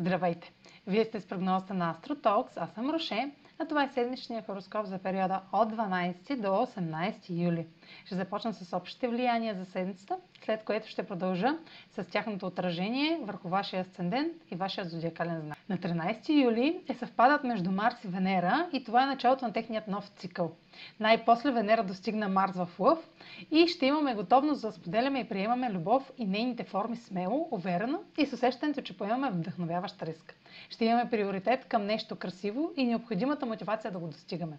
Здравейте! Вие сте с прогнозата на AstroTalks, аз съм Роше, а това е седмичният хороскоп за периода от 12 до 18 юли. Ще започна с общите влияния за седмицата, след което ще продължа с тяхното отражение върху вашия асцендент и вашия зодиакален знак. На 13 юли е съвпадат между Марс и Венера и това е началото на техният нов цикъл. Най-после Венера достигна Марс в Лъв и ще имаме готовност да споделяме и приемаме любов и нейните форми смело, уверено и с усещането, че поемаме вдъхновяващ риск. Ще имаме приоритет към нещо красиво и необходимата мотивация да го достигаме.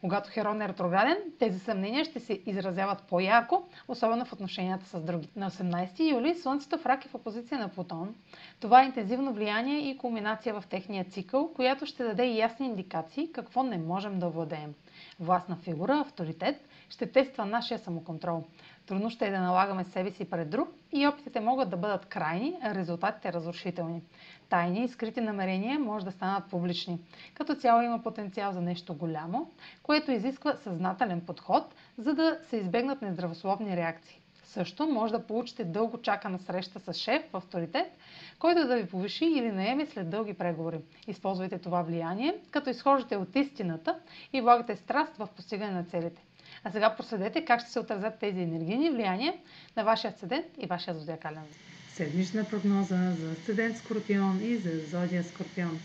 Когато Херон е ретрограден, тези съмнения ще се изразяват по-ярко, особено в отношенията с други. На 18 юли Слънцето в рак е в опозиция на Плутон. Това е интензивно влияние и кулминация в техния цикъл, която ще даде ясни индикации какво не можем да владеем. Властна фигура, авторитет, ще тества нашия самоконтрол. Трудно ще е да налагаме себе си пред друг и опитите могат да бъдат крайни, а резултатите разрушителни. Тайни и скрити намерения може да станат публични. Като цяло има потенциал за нещо голямо, което изисква съзнателен подход, за да се избегнат нездравословни реакции. Също може да получите дълго чакана среща с шеф в авторитет, който да ви повиши или наеме след дълги преговори. Използвайте това влияние, като изхождате от истината и влагате страст в постигане на целите. А сега проследете как ще се отразят тези енергийни влияния на вашия асцендент и вашия зодиакален. Седмична прогноза за асцендент Скорпион и за зодия Скорпион.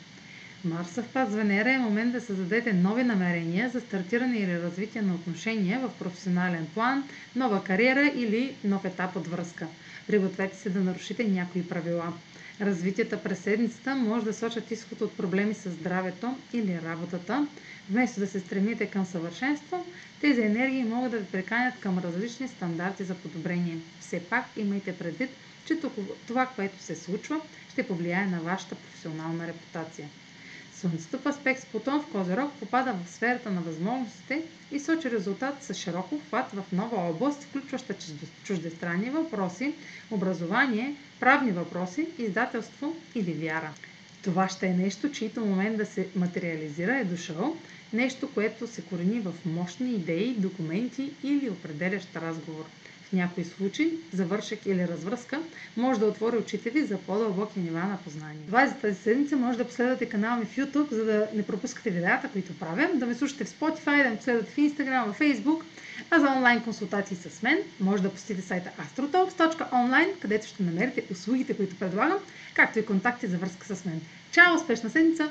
Марс съвпад с Венера е момент да създадете нови намерения за стартиране или развитие на отношения в професионален план, нова кариера или нов етап от връзка. Пригответе се да нарушите някои правила. Развитията през седмицата може да сочат изход от проблеми с здравето или работата. Вместо да се стремите към съвършенство, тези енергии могат да ви преканят към различни стандарти за подобрение. Все пак имайте предвид, че това, което се случва, ще повлияе на вашата професионална репутация. Слънцето в аспект с Плутон в Козерог попада в сферата на възможностите и сочи резултат с широко хват в нова област, включваща чуждестранни въпроси, образование, правни въпроси, издателство или вяра. Това ще е нещо, чието момент да се материализира е дошъл, нещо, което се корени в мощни идеи, документи или определящ разговор – някои случаи, завършек или развръзка, може да отвори очите ви за по-дълбоки нива на познание. Това е за тази седмица. Може да последвате канала ми в YouTube, за да не пропускате видеята, които правя, да ме слушате в Spotify, да ме последвате в Instagram, в Facebook, а за онлайн консултации с мен може да посетите сайта astrotalks.online, където ще намерите услугите, които предлагам, както и контакти за връзка с мен. Чао! Успешна седмица!